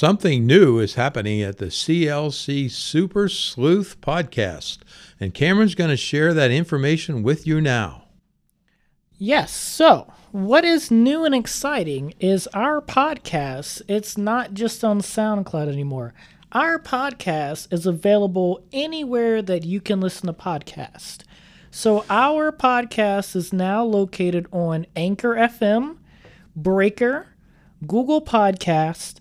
Something new is happening at the CLC Super Sleuth podcast, and Cameron's going to share that information with you now. Yes. So, what is new and exciting is our podcast. It's not just on SoundCloud anymore. Our podcast is available anywhere that you can listen to podcasts. So, our podcast is now located on Anchor FM, Breaker, Google Podcast,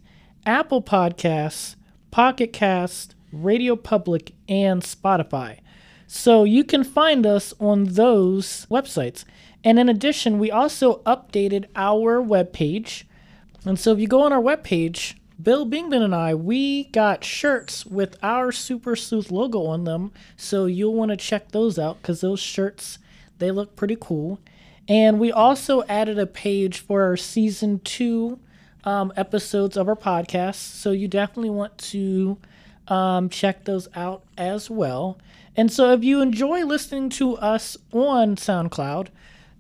Apple Podcasts, Pocket Cast, Radio Public, and Spotify. So you can find us on those websites. And in addition, we also updated our webpage. And so if you go on our webpage, Bill Bingman and I, we got shirts with our Super Sleuth logo on them. So you'll want to check those out because those shirts, they look pretty cool. And we also added a page for our season two um, episodes of our podcast. So you definitely want to um, check those out as well. And so if you enjoy listening to us on SoundCloud,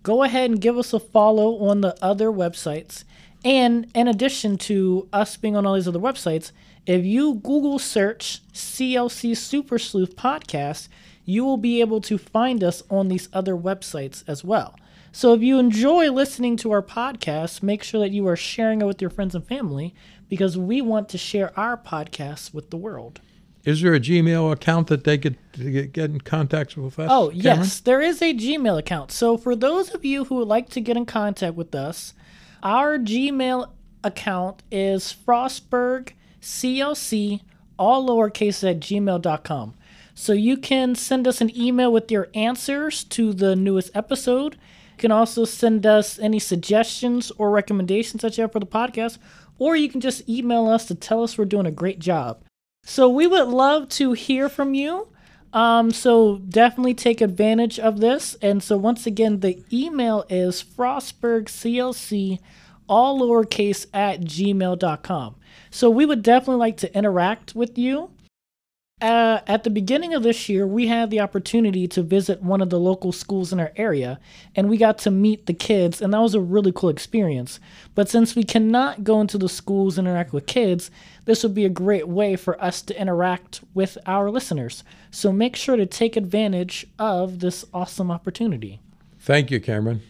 go ahead and give us a follow on the other websites. And in addition to us being on all these other websites, if you Google search CLC Super Sleuth Podcast, you will be able to find us on these other websites as well. So if you enjoy listening to our podcast, make sure that you are sharing it with your friends and family because we want to share our podcast with the world. Is there a Gmail account that they could get, in contact with us? Oh, Cameron? yes, there is a Gmail account. So for those of you who would like to get in contact with us, our Gmail account is frostburgclc, all lowercase at gmail.com. So you can send us an email with your answers to the newest episode. Can also send us any suggestions or recommendations that you have for the podcast, or you can just email us to tell us we're doing a great job. So we would love to hear from you. Um, so definitely take advantage of this. And so once again, the email is frostburgclc, all lowercase at gmail.com. So we would definitely like to interact with you. Uh, at the beginning of this year, we had the opportunity to visit one of the local schools in our area, and we got to meet the kids, and that was a really cool experience. But since we cannot go into the schools and interact with kids, this would be a great way for us to interact with our listeners. So make sure to take advantage of this awesome opportunity. Thank you, Cameron.